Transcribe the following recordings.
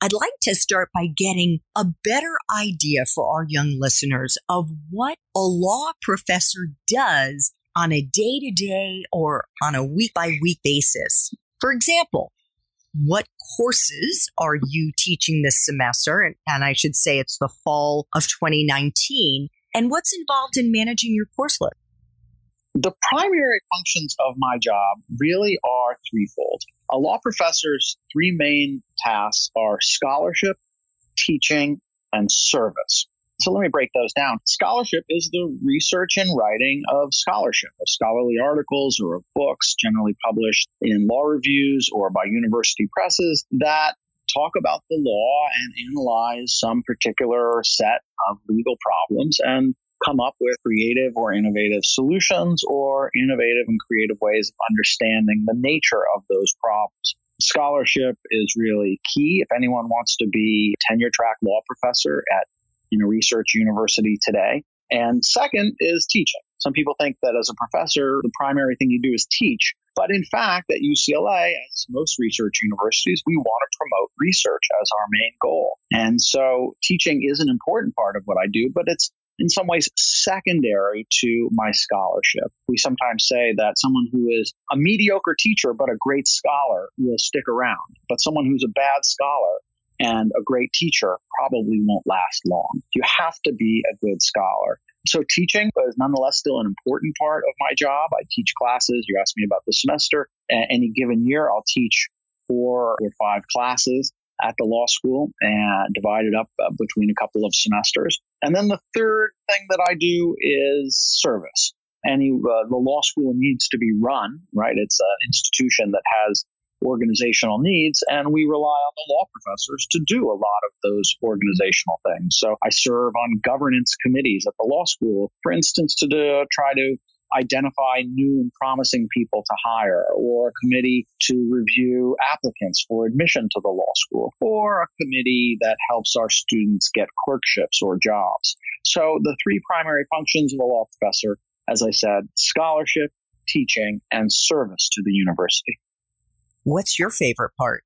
I'd like to start by getting a better idea for our young listeners of what a law professor does on a day to day or on a week by week basis. For example, what courses are you teaching this semester? And, and, I should say it's the fall of 2019. And what's involved in managing your course load? The primary functions of my job really are threefold. A law professor's three main tasks are scholarship, teaching, and service. So let me break those down. Scholarship is the research and writing of scholarship, of scholarly articles or of books generally published in law reviews or by university presses that talk about the law and analyze some particular set of legal problems and come up with creative or innovative solutions or innovative and creative ways of understanding the nature of those problems. Scholarship is really key. If anyone wants to be tenure track law professor at you know, research university today. And second is teaching. Some people think that as a professor, the primary thing you do is teach. But in fact, at UCLA, as most research universities, we want to promote research as our main goal. And so teaching is an important part of what I do, but it's in some ways secondary to my scholarship. We sometimes say that someone who is a mediocre teacher but a great scholar will stick around, but someone who's a bad scholar and a great teacher probably won't last long. You have to be a good scholar. So teaching is nonetheless still an important part of my job. I teach classes. You asked me about the semester. Any given year, I'll teach four or five classes at the law school and divided up uh, between a couple of semesters. And then the third thing that I do is service. Any uh, the law school needs to be run, right? It's an institution that has organizational needs, and we rely on the law professors to do a lot of those organizational things. So I serve on governance committees at the law school, for instance, to do, try to identify new and promising people to hire, or a committee to review applicants for admission to the law school, or a committee that helps our students get clerkships or jobs. So the three primary functions of a law professor, as I said, scholarship, teaching, and service to the university. What's your favorite part?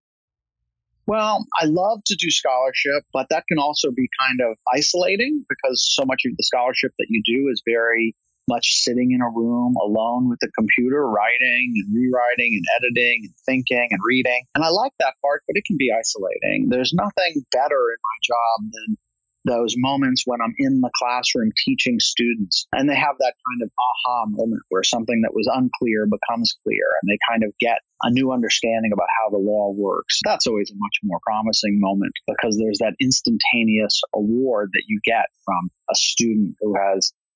Well, I love to do scholarship, but that can also be kind of isolating because so much of the scholarship that you do is very much sitting in a room alone with the computer, writing and rewriting and editing and thinking and reading. And I like that part, but it can be isolating. There's nothing better in my job than those moments when I'm in the classroom teaching students and they have that kind of aha moment where something that was unclear becomes clear and they kind of get a new understanding about how the law works. That's always a much more promising moment because there's that instantaneous award that you get from a student who has